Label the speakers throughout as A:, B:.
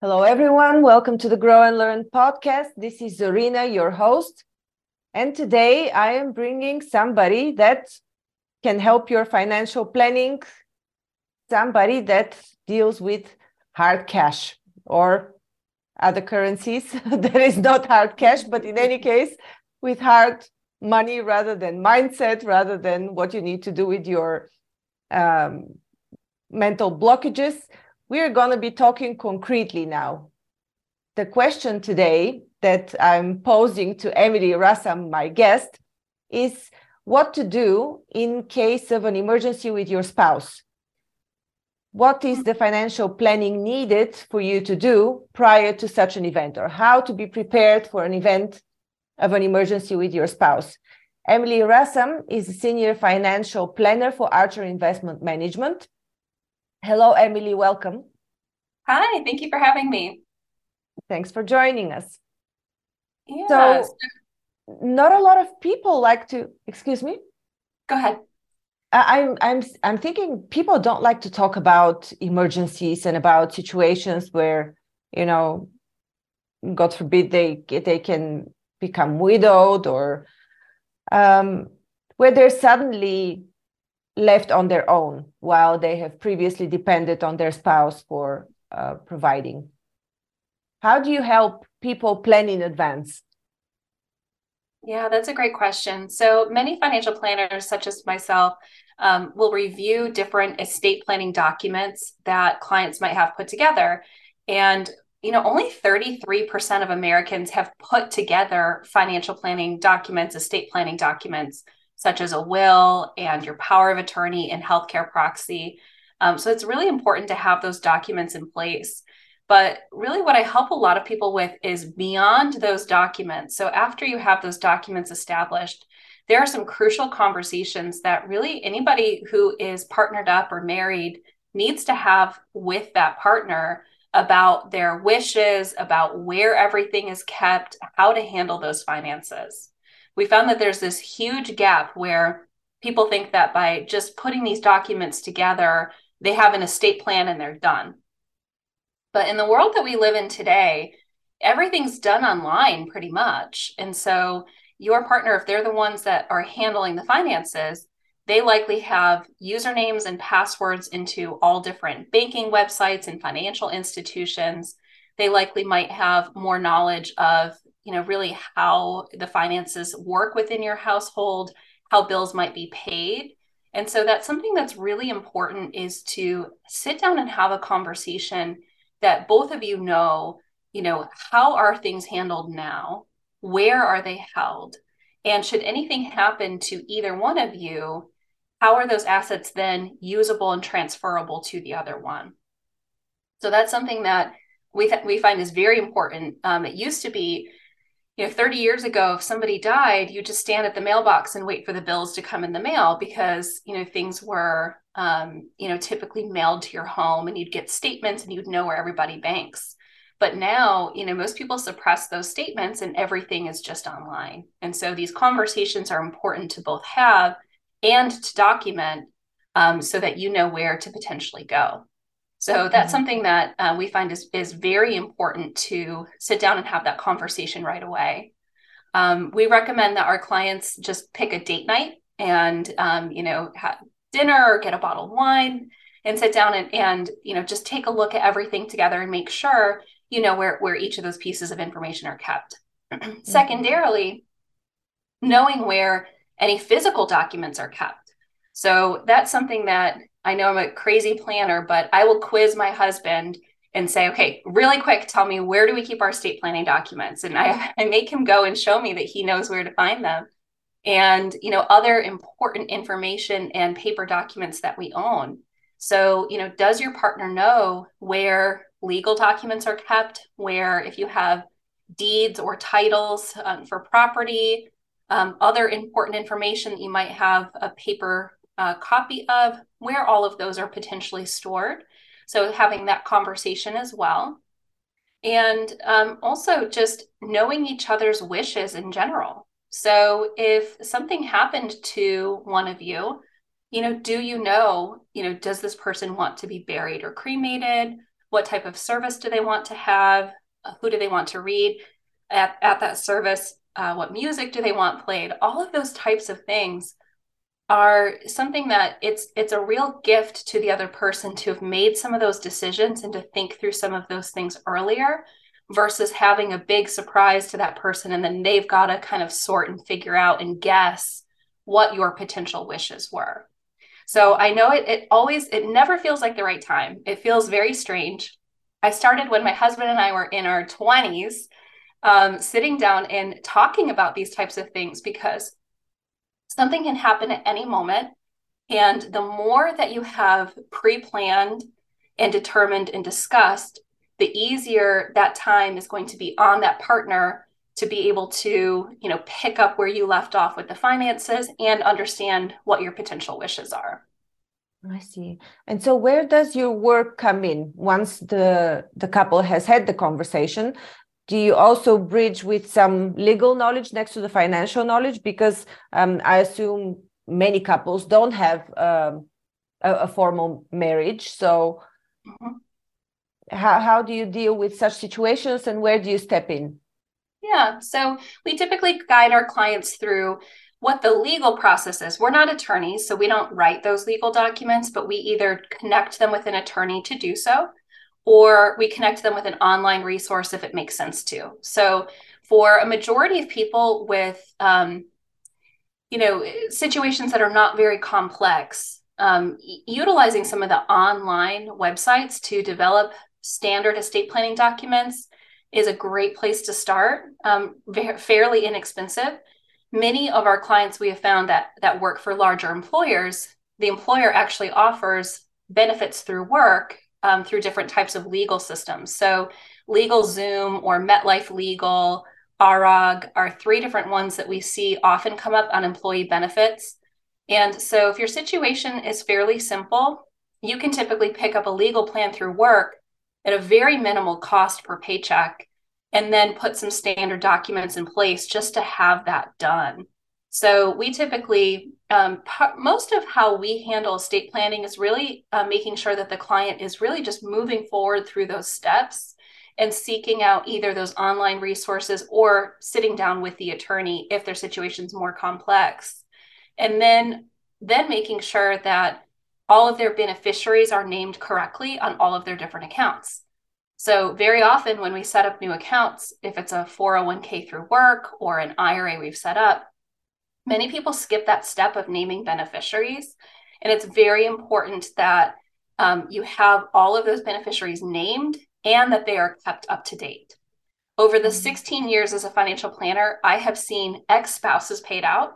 A: Hello, everyone. Welcome to the Grow and Learn podcast. This is Zorina, your host. And today I am bringing somebody that can help your financial planning, somebody that deals with hard cash or other currencies that is not hard cash, but in any case, with hard money rather than mindset, rather than what you need to do with your um, mental blockages we are going to be talking concretely now. The question today that I'm posing to Emily Rassam, my guest, is what to do in case of an emergency with your spouse. What is the financial planning needed for you to do prior to such an event, or how to be prepared for an event of an emergency with your spouse? Emily Rassam is a senior financial planner for Archer Investment Management Hello, Emily. Welcome.
B: Hi, thank you for having me.
A: Thanks for joining us.
B: Yeah.
A: So, not a lot of people like to, excuse me?
B: Go ahead.
A: I'm I'm I'm thinking people don't like to talk about emergencies and about situations where, you know, God forbid they they can become widowed or um, where they're suddenly left on their own while they have previously depended on their spouse for uh, providing. How do you help people plan in advance?
B: Yeah, that's a great question. So many financial planners, such as myself, um, will review different estate planning documents that clients might have put together. And you know, only 33% of Americans have put together financial planning documents, estate planning documents such as a will and your power of attorney and healthcare proxy. Um, so it's really important to have those documents in place. But really, what I help a lot of people with is beyond those documents. So after you have those documents established, there are some crucial conversations that really anybody who is partnered up or married needs to have with that partner about their wishes, about where everything is kept, how to handle those finances we found that there's this huge gap where people think that by just putting these documents together, they have an estate plan and they're done. But in the world that we live in today, everything's done online pretty much. And so your partner, if they're the ones that are handling the finances, they likely have usernames and passwords into all different banking websites and financial institutions. They likely might have more knowledge of you know really how the finances work within your household how bills might be paid. And so that's something that's really important is to sit down and have a conversation that both of you know you know how are things handled now? Where are they held? And should anything happen to either one of you how are those assets then usable and transferable to the other one? So that's something that we, th- we find is very important um, it used to be you know 30 years ago if somebody died you just stand at the mailbox and wait for the bills to come in the mail because you know things were um, you know typically mailed to your home and you'd get statements and you'd know where everybody banks. But now you know most people suppress those statements and everything is just online. And so these conversations are important to both have and to document um, so that you know where to potentially go so that's something that uh, we find is, is very important to sit down and have that conversation right away. Um, we recommend that our clients just pick a date night and, um, you know, have dinner or get a bottle of wine and sit down and, and, you know, just take a look at everything together and make sure, you know, where, where each of those pieces of information are kept. mm-hmm. Secondarily, knowing where any physical documents are kept. So that's something that I know I'm a crazy planner, but I will quiz my husband and say, okay, really quick, tell me where do we keep our estate planning documents? And I, I make him go and show me that he knows where to find them. And, you know, other important information and paper documents that we own. So, you know, does your partner know where legal documents are kept? Where, if you have deeds or titles um, for property, um, other important information that you might have a paper uh, copy of, where all of those are potentially stored. So having that conversation as well. And um, also just knowing each other's wishes in general. So if something happened to one of you, you know, do you know, you know, does this person want to be buried or cremated? what type of service do they want to have, uh, who do they want to read at, at that service, uh, what music do they want played, all of those types of things are something that it's it's a real gift to the other person to have made some of those decisions and to think through some of those things earlier versus having a big surprise to that person and then they've got to kind of sort and figure out and guess what your potential wishes were. So i know it, it always it never feels like the right time. It feels very strange. I started when my husband and i were in our 20s um, sitting down and talking about these types of things because something can happen at any moment. And the more that you have pre planned and determined and discussed, the easier that time is going to be on that partner to be able to you know pick up where you left off with the finances and understand what your potential wishes are.
A: I see. And so where does your work come in once the the couple has had the conversation do you also bridge with some legal knowledge next to the financial knowledge because um, i assume many couples don't have um, a, a, formal marriage so mm-hmm. how, how do you deal with such situations and where do you step in
B: yeah so we typically guide our clients through what the legal process is. We're not attorneys, so we don't write those legal documents, but we either connect them with an attorney to do so, or we connect them with an online resource if it makes sense to. So for a majority of people with, um, you know, situations that are not very complex, um, utilizing some of the online websites to develop standard estate planning documents is a great place to start. Um, fairly inexpensive. Many of our clients we have found that that work for larger employers, the employer actually offers benefits through work um, through different types of legal systems. So, LegalZoom or MetLife Legal, ARAG are three different ones that we see often come up on employee benefits. And so, if your situation is fairly simple, you can typically pick up a legal plan through work at a very minimal cost per paycheck and then put some standard documents in place just to have that done. So we typically, um, most of how we handle estate planning is really uh, making sure that the client is really just moving forward through those steps and seeking out either those online resources or sitting down with the attorney if their situation is more complex. And then, then making sure that all of their beneficiaries are named correctly on all of their different accounts. So, very often when we set up new accounts, if it's a 401k through work or an IRA we've set up, Many people skip that step of naming beneficiaries. And it's very important that um, you have all of those beneficiaries named and that they are kept up to date. Over the mm-hmm. 16 years as a financial planner, I have seen ex spouses paid out.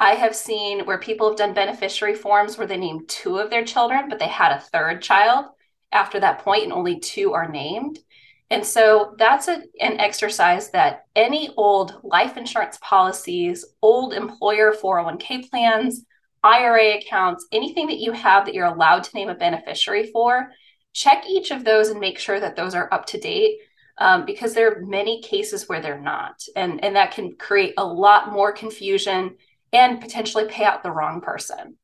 B: I have seen where people have done beneficiary forms where they named two of their children, but they had a third child after that point, and only two are named. And so that's a, an exercise that any old life insurance policies, old employer 401k plans, IRA accounts, anything that you have that you're allowed to name a beneficiary for, check each of those and make sure that those are up to date um, because there are many cases where they're not. And, and that can create a lot more confusion and potentially pay out the wrong person.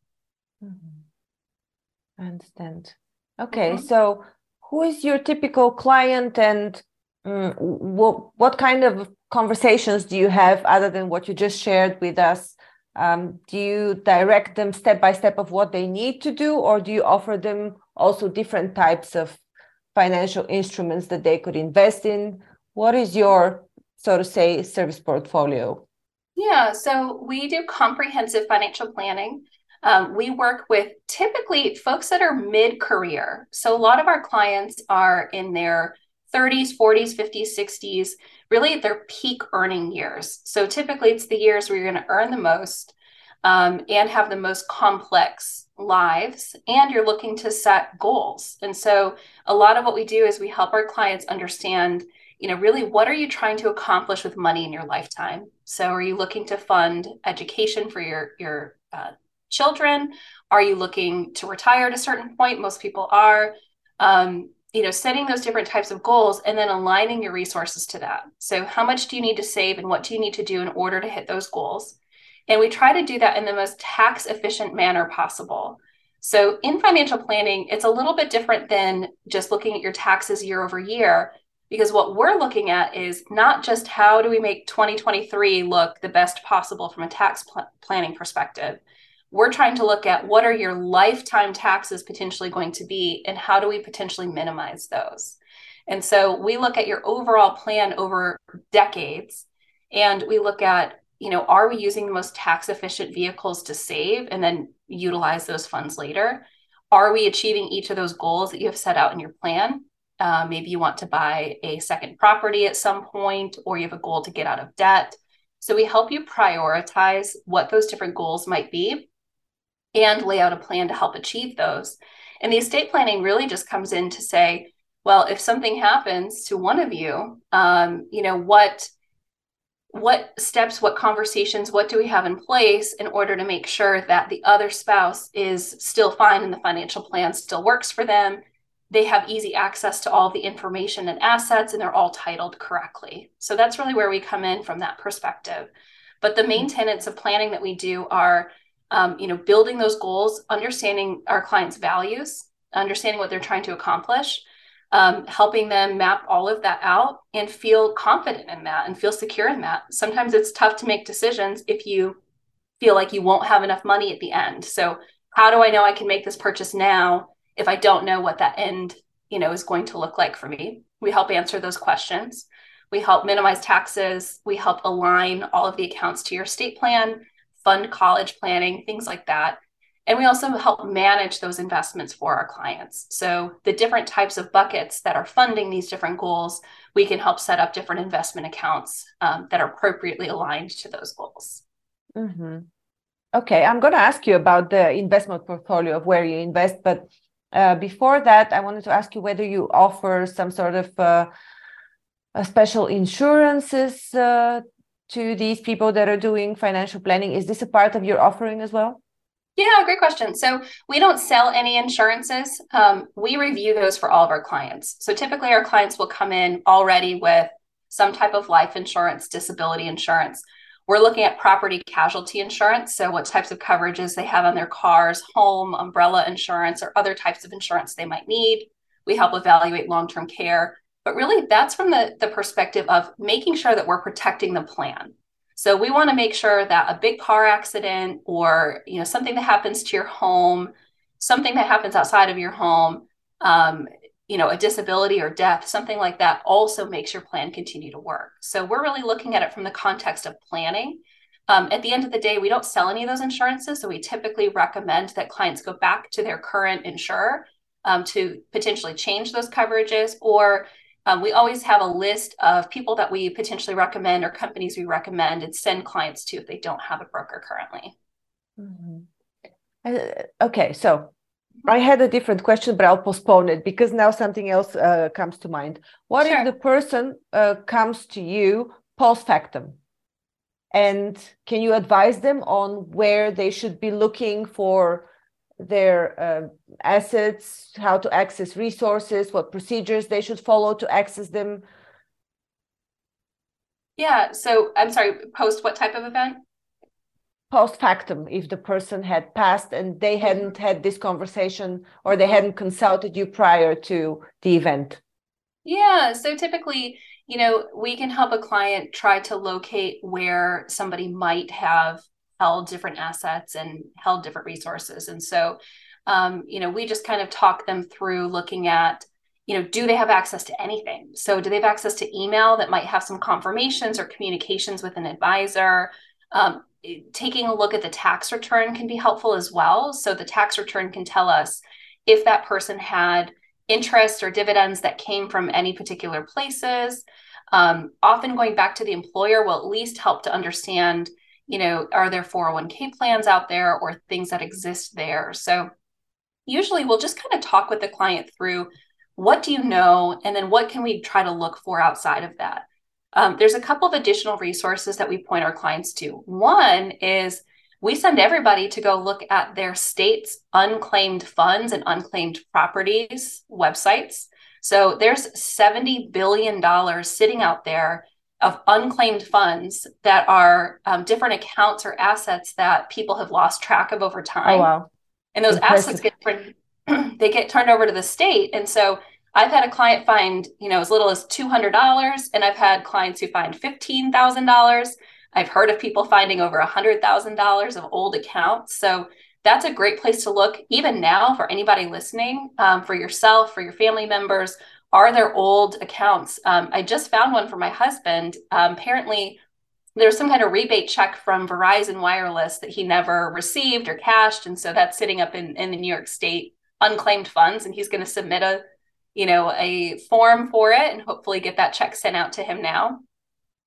A: Mm-hmm. I understand. Okay, mm-hmm. so who is your typical client and um, what, what kind of conversations do you have other than what you just shared with us? Um, do you direct them step by step of what they need to do or do you offer them also different types of financial instruments that they could invest in? What is your so to say service portfolio?
B: Yeah so we do comprehensive financial planning um, we work with typically folks that are mid career. So a lot of our clients are in their 30s, 40s, 50s, 60s, really their peak earning years. So typically it's the years where you're going to earn the most um, and have the most complex lives, and you're looking to set goals. And so a lot of what we do is we help our clients understand you know really what are you trying to accomplish with money in your lifetime so are you looking to fund education for your your uh, children? Are you looking to retire at a certain point? Most people are. Um, you know, setting those different types of goals and then aligning your resources to that. So, how much do you need to save and what do you need to do in order to hit those goals? And we try to do that in the most tax efficient manner possible. So, in financial planning, it's a little bit different than just looking at your taxes year over year, because what we're looking at is not just how do we make 2023 look the best possible from a tax pl- planning perspective. We're trying to look at what are your lifetime taxes potentially going to be, and how do we potentially minimize those. And so we look at your overall plan over decades, and we look at you know, are we using the most tax efficient vehicles to save and then utilize those funds later? Are we achieving each of those goals that you have set out in your plan? Uh, maybe you want to buy a second property at some point, or you have a goal to get out of debt. So we help you prioritize what those different goals might be and lay out a plan to help achieve those. And the estate planning really just comes in to say, well, if something happens to one of you, um, you know, what what steps, what conversations, what do we have in place in order to make sure that the other spouse is still fine and the financial plan still works for them? They have easy access to all the information and assets and they're all titled correctly. So that's really where we come in from that perspective. But the main tenets of planning that we do are, um, you know, building those goals, understanding our clients' values, understanding what they're trying to accomplish, um, helping them map all of that out and feel confident in that and feel secure in that. Sometimes it's tough to make decisions if you feel like you won't have enough money at the end. So, how do I know I can make this purchase now if I don't know what that end, you know, is going to look like for me? We help answer those questions. We help minimize taxes. We help align all of the accounts to your estate plan, fund college planning, things like that. And we also help manage those investments for our clients. So, the different types of buckets that are funding these different goals, we can help set up different investment accounts um, that are appropriately aligned to those goals.
A: Mm-hmm. Okay, I'm going to ask you about the investment portfolio of where you invest. But uh, before that, I wanted to ask you whether you offer some sort of uh, special insurances uh, to these people that are doing financial planning. Is this a part of your offering as well?
B: Yeah, great question. So we don't sell any insurances. Um, we review those for all of our clients. So typically, our clients will come in already with some type of life insurance, disability insurance. We're looking at property casualty insurance. So, what types of coverages they have on their cars, home, umbrella insurance, or other types of insurance they might need. We help evaluate long term care. But really, that's from the, the perspective of making sure that we're protecting the plan. So we want to make sure that a big car accident or you know something that happens to your home, something that happens outside of your home, um, you know, a disability or death, something like that, also makes your plan continue to work. So we're really looking at it from the context of planning. Um, at the end of the day, we don't sell any of those insurances, so we typically recommend that clients go back to their current insurer um, to potentially change those coverages or um, we always have a list of people that we potentially recommend or companies we recommend and send clients to if they don't have a broker currently.
A: Mm-hmm. Uh, okay, so I had a different question, but I'll postpone it because now something else uh, comes to mind. What sure. if the person uh, comes to you post factum? And can you advise them on where they should be looking for their uh, assets, how to access resources, what procedures they should follow to access them?
B: Yeah. So I'm sorry, post what type of event?
A: Post factum, if the person had passed and they mm-hmm. hadn't had this conversation or they hadn't consulted you prior to the event.
B: Yeah. So typically, you know, we can help a client try to locate where somebody might have held different assets and held different resources. And so, um, you know, we just kind of talk them through looking at, you know, do they have access to anything? So, do they have access to email that might have some confirmations or communications with an advisor? Um, taking a look at the tax return can be helpful as well. So, the tax return can tell us if that person had interest or dividends that came from any particular places. Um, often going back to the employer will at least help to understand you know, are there 401k plans out there or things that exist there? So usually we'll just kind of talk with the client through what do you know and then what can we try to look for outside of that. Um, there's a couple of additional resources that we point our clients to. One is we send everybody to go look at their state's unclaimed funds and unclaimed properties websites. So there's $70 billion sitting out there of unclaimed funds that are um, different accounts or assets that people have lost track of over time.
A: Oh, wow.
B: and those Impressive. assets get turned, they get turned over to the state. And so I've had a client find, you know, as little as $200, and I've had clients who find $15,000. I've heard of people finding over $100,000 of old accounts. So that's a great place to look, even now, for anybody listening, um, for yourself, for your family members. Are there old accounts? Um, I just found one for my husband. Um, apparently, there's some kind of rebate check from Verizon Wireless that he never received or cashed. And so that's sitting up in, in the New York State unclaimed funds, and he's going to submit a you know, a form for it and hopefully get that check sent out to him now.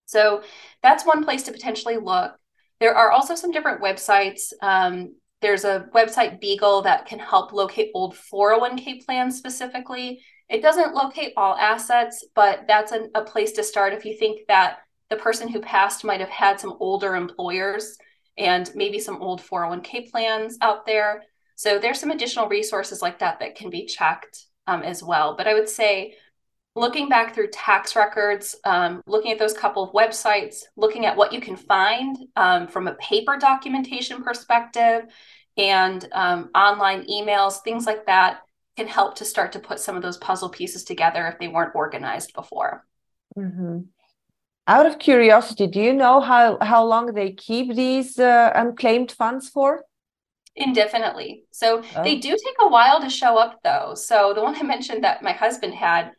B: So that's one place to potentially look. There are also some different websites. Um, there's a website Beagle that can help locate old 401k plans specifically. It doesn't locate all assets, but that's a, a place to start if you think that the person who passed might have had some older employers and maybe some old 401k plans out there. So there's some additional resources like that that can be checked um, as well. But I would say looking back through tax records, um, looking at those couple of websites, looking at what you can find um, from a paper documentation perspective and um, online emails, things like that can help to start to put some of those puzzle pieces together if they weren't organized before.
A: Mm-hmm. Out of curiosity, do you know how, how long they keep these uh, unclaimed funds for?
B: indefinitely. So oh. they do take a while to show up, though. So the one I mentioned that my husband had,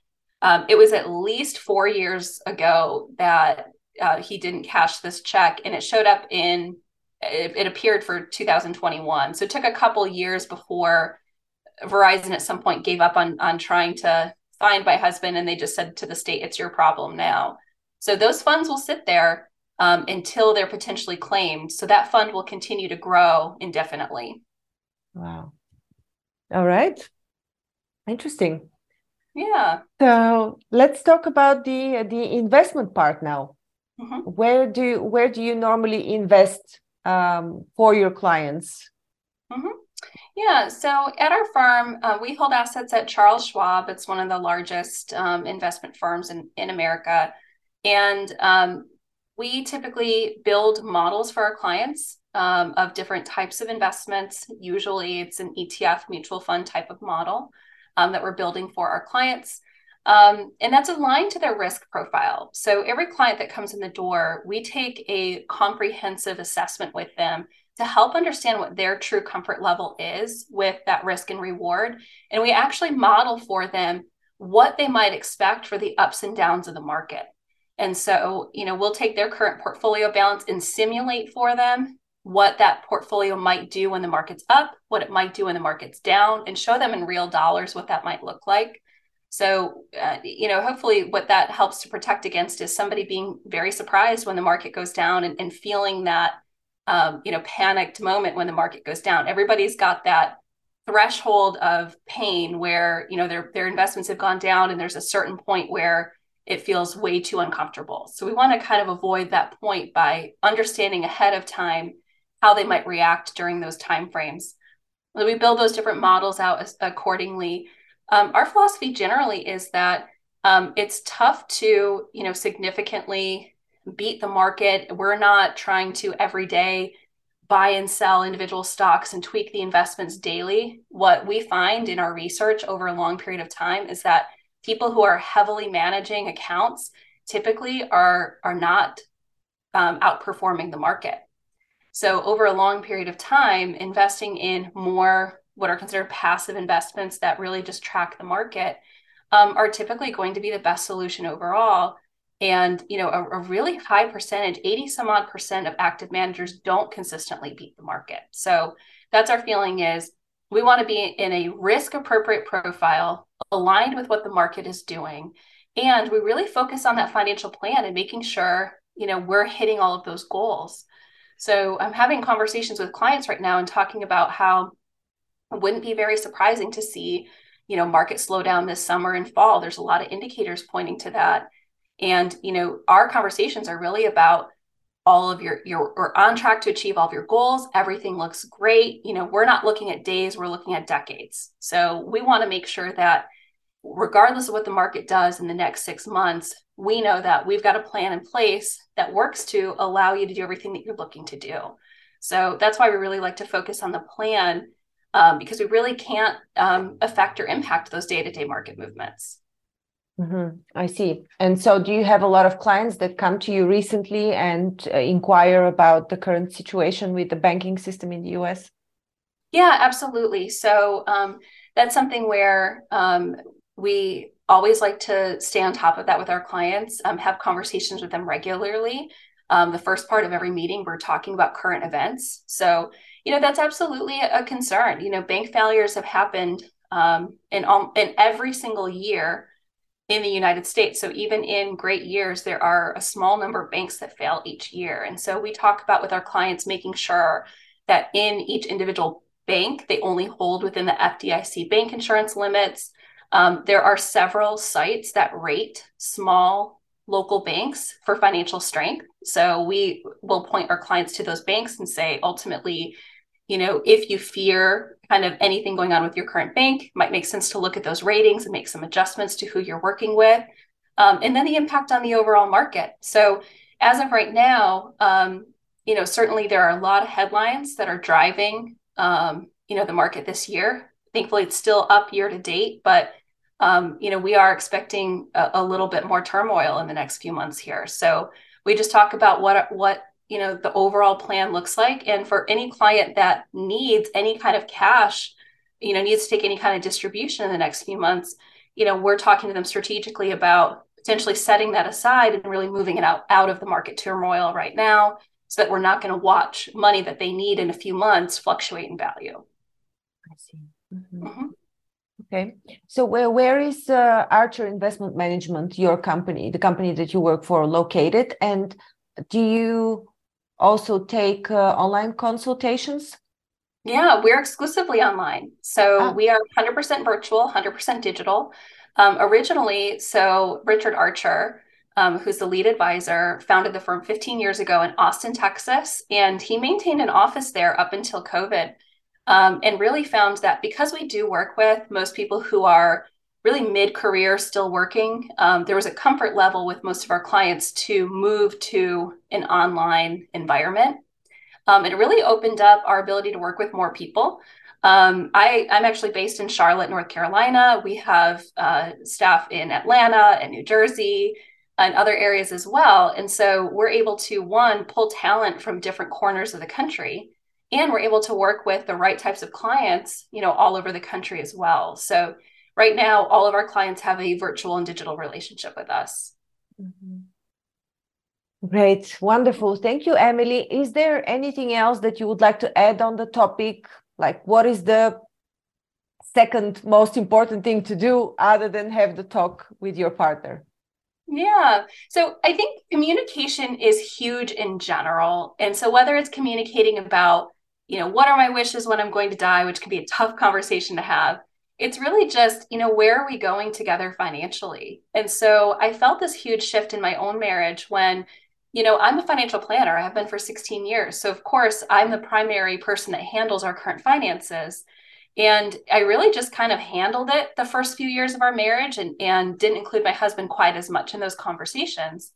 B: um, it was at least four years ago that uh, he didn't cash this check, and it showed up in. It, it appeared for 2021, so it took a couple years before Verizon at some point gave up on on trying to find my husband, and they just said to the state, "It's your problem now." So those funds will sit there um, until they're potentially claimed. So that fund will continue to grow indefinitely.
A: Wow. All right. Interesting.
B: Yeah.
A: So let's talk about the the investment part now. Mm-hmm. Where do where do you normally invest um, for your clients?
B: Mm-hmm. Yeah, so at our firm, uh, we hold assets at Charles Schwab. It's one of the largest um, investment firms in, in America. And um, we typically build models for our clients um, of different types of investments. Usually, it's an ETF mutual fund type of model um, that we're building for our clients. Um, and that's aligned to their risk profile. So, every client that comes in the door, we take a comprehensive assessment with them to help understand what their true comfort level is with that risk and reward. And we actually model for them what they might expect for the ups and downs of the market. And so, you know, we'll take their current portfolio balance and simulate for them what that portfolio might do when the market's up, what it might do when the market's down, and show them in real dollars what that might look like. So, uh, you know, hopefully what that helps to protect against is somebody being very surprised when the market goes down and, and feeling that, um, you know, panicked moment when the market goes down. Everybody's got that threshold of pain where, you know, their, their investments have gone down and there's a certain point where it feels way too uncomfortable. So we want to kind of avoid that point by understanding ahead of time how they might react during those time frames. We build those different models out accordingly, um, our philosophy generally is that um, it's tough to you know significantly beat the market. We're not trying to every day buy and sell individual stocks and tweak the investments daily. What we find in our research over a long period of time is that people who are heavily managing accounts typically are are not um, outperforming the market. So over a long period of time, investing in more what are considered passive investments that really just track the market um, are typically going to be the best solution overall. And you know, a, a really high percentage, 80 some odd percent of active managers don't consistently beat the market. So that's our feeling is we want to be in a risk appropriate profile aligned with what the market is doing. And we really focus on that financial plan and making sure, you know, we're hitting all of those goals. So I'm having conversations with clients right now and talking about how it wouldn't be very surprising to see, you know, market slow down this summer and fall. There's a lot of indicators pointing to that. And, you know, our conversations are really about all of your your we're on track to achieve all of your goals. Everything looks great. You know we're not looking at days we're looking at decades. So we want to make sure that regardless of what the market does in the next 6 months we know that we've got a plan in place that works to allow you to do everything that you're looking to do. So that's why we really like to focus on the plan um, because we really can't um, affect or impact those day-to-day market movements
A: mm-hmm. i see and so do you have a lot of clients that come to you recently and uh, inquire about the current situation with the banking system in the us
B: yeah absolutely so um, that's something where um, we always like to stay on top of that with our clients, um, have conversations with them regularly. Um, the first part of every meeting, we're talking about current events. So, you know, that's absolutely a concern. You know, bank failures have happened um, in, in every single year in the United States. So even in great years, there are a small number of banks that fail each year. And so we talk about with our clients making sure that in each individual bank, they only hold within the FDIC bank insurance limits. Um, there are several sites that rate small local banks for financial strength. So we will point our clients to those banks and say, ultimately, you know, if you fear kind of anything going on with your current bank, might make sense to look at those ratings and make some adjustments to who you're working with. Um, and then the impact on the overall market. So as of right now, um, you know, certainly there are a lot of headlines that are driving, um, you know, the market this year. Thankfully, it's still up year to date, but um, you know, we are expecting a, a, little bit more turmoil in the next few months here. So we just talk about what what you know the overall plan looks like, and for any client that needs any kind of cash, you know, needs to take any kind of distribution in the next few months, you know, we're talking to them strategically about potentially setting that aside and really moving it out out of the market turmoil right now, so that we're not going to watch money that they need in a few months fluctuate in value.
A: I see. Mm-hmm. Mm-hmm. Okay, so where where is uh, Archer Investment Management, your company, the company that you work for, located? And do you also take uh, online consultations?
B: Yeah, we're exclusively online. So ah. we are 100% virtual, 100% digital. Um, originally, so Richard Archer, um, who's the lead advisor, founded the firm 15 years ago in Austin, Texas, and he maintained an office there up until COVID um, and really found that because we do work with most people who are really mid career still working, um, there was a comfort level with most of our clients to move to an online environment. Um, it really opened up our ability to work with more people. Um, I, am actually based in Charlotte, North Carolina. We have uh, staff in Atlanta and New Jersey and other areas as well. And so we're able to, one, pull talent from different corners of the country and we're able to work with the right types of clients you know all over the country as well so right now all of our clients have a virtual and digital relationship with us
A: mm-hmm. great wonderful thank you emily is there anything else that you would like to add on the topic like what is the second most important thing to do other than have the talk with your partner
B: yeah. So I think communication is huge in general. And so whether it's communicating about you know, what are my wishes when I'm going to die, which can be a tough conversation to have. It's really just, you know, where are we going together financially? And so I felt this huge shift in my own marriage when, you know, I'm a financial planner. I have been for 16 years. So, of course, I'm the primary person that handles our current finances. And I really just kind of handled it the first few years of our marriage and, and didn't include my husband quite as much in those conversations.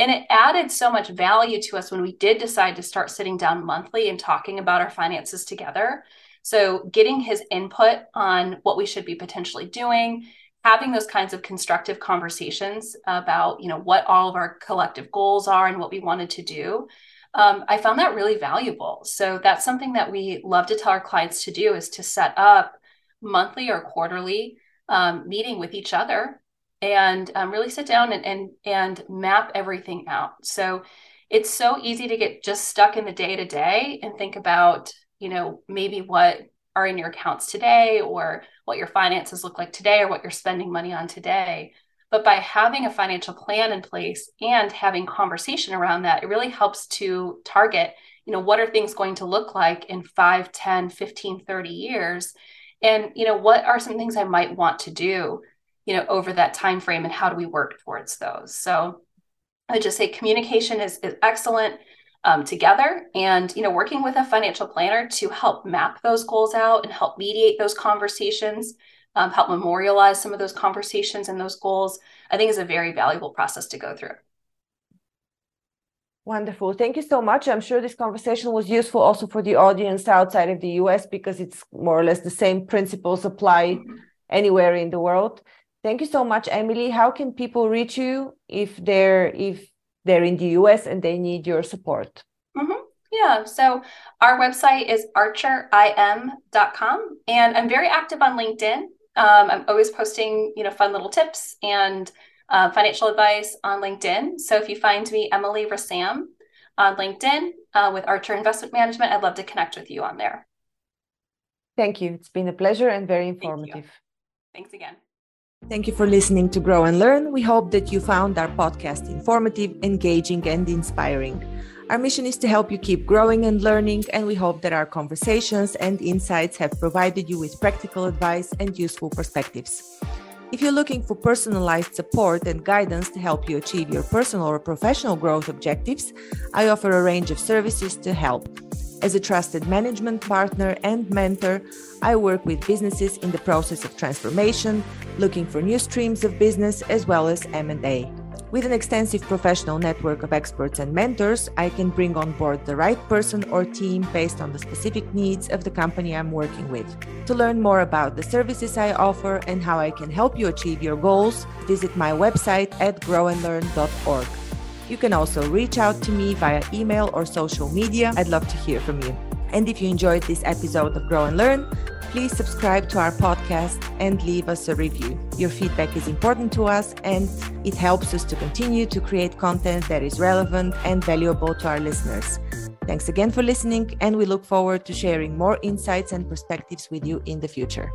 B: And it added so much value to us when we did decide to start sitting down monthly and talking about our finances together. So, getting his input on what we should be potentially doing, having those kinds of constructive conversations about, you know, what all of our collective goals are and what we wanted to do. Um, I found that really valuable. So that's something that we love to tell our clients to do is to set up monthly or quarterly um, meeting with each other and um, really sit down and, and and map everything out so it's so easy to get just stuck in the day to day and think about you know maybe what are in your accounts today or what your finances look like today or what you're spending money on today. But by having a financial plan in place and having conversation around that it really helps to target you know what are things going to look like in 5 10 15 30 years? And you know what are some things i might want to do you know over that time frame and how do we work towards those? So i just say communication is, is excellent um, together and you know working with a financial planner to help map those goals out and help mediate those conversations um, help memorialize some of those conversations and those goals i think is a very valuable process to go through
A: Wonderful. Thank you so much. I'm sure this conversation was useful also for the audience outside of the US because it's more or less the same principles apply mm-hmm. anywhere in the world. Thank you so much, Emily. How can people reach you if they're if they're in the US and they need your support?
B: Mm-hmm. Yeah, so our website is archerim.com and I'm very active on LinkedIn. Um, I'm always posting, you know, fun little tips and uh, financial advice on LinkedIn. So if you find me, Emily Rassam, on LinkedIn uh, with Archer Investment Management, I'd love to connect with you on there.
A: Thank you. It's been a pleasure and very informative.
B: Thanks again.
A: Thank you for listening to Grow and Learn. We hope that you found our podcast informative, engaging, and inspiring. Our mission is to help you keep growing and learning, and we hope that our conversations and insights have provided you with practical advice and useful perspectives. If you're looking for personalized support and guidance to help you achieve your personal or professional growth objectives, I offer a range of services to help. As a trusted management partner and mentor, I work with businesses in the process of transformation, looking for new streams of business as well as M&A. With an extensive professional network of experts and mentors, I can bring on board the right person or team based on the specific needs of the company I'm working with. To learn more about the services I offer and how I can help you achieve your goals, visit my website at growandlearn.org. You can also reach out to me via email or social media. I'd love to hear from you. And if you enjoyed this episode of Grow and Learn, please subscribe to our podcast and leave us a review. Your feedback is important to us and it helps us to continue to create content that is relevant and valuable to our listeners. Thanks again for listening, and we look forward to sharing more insights and perspectives with you in the future.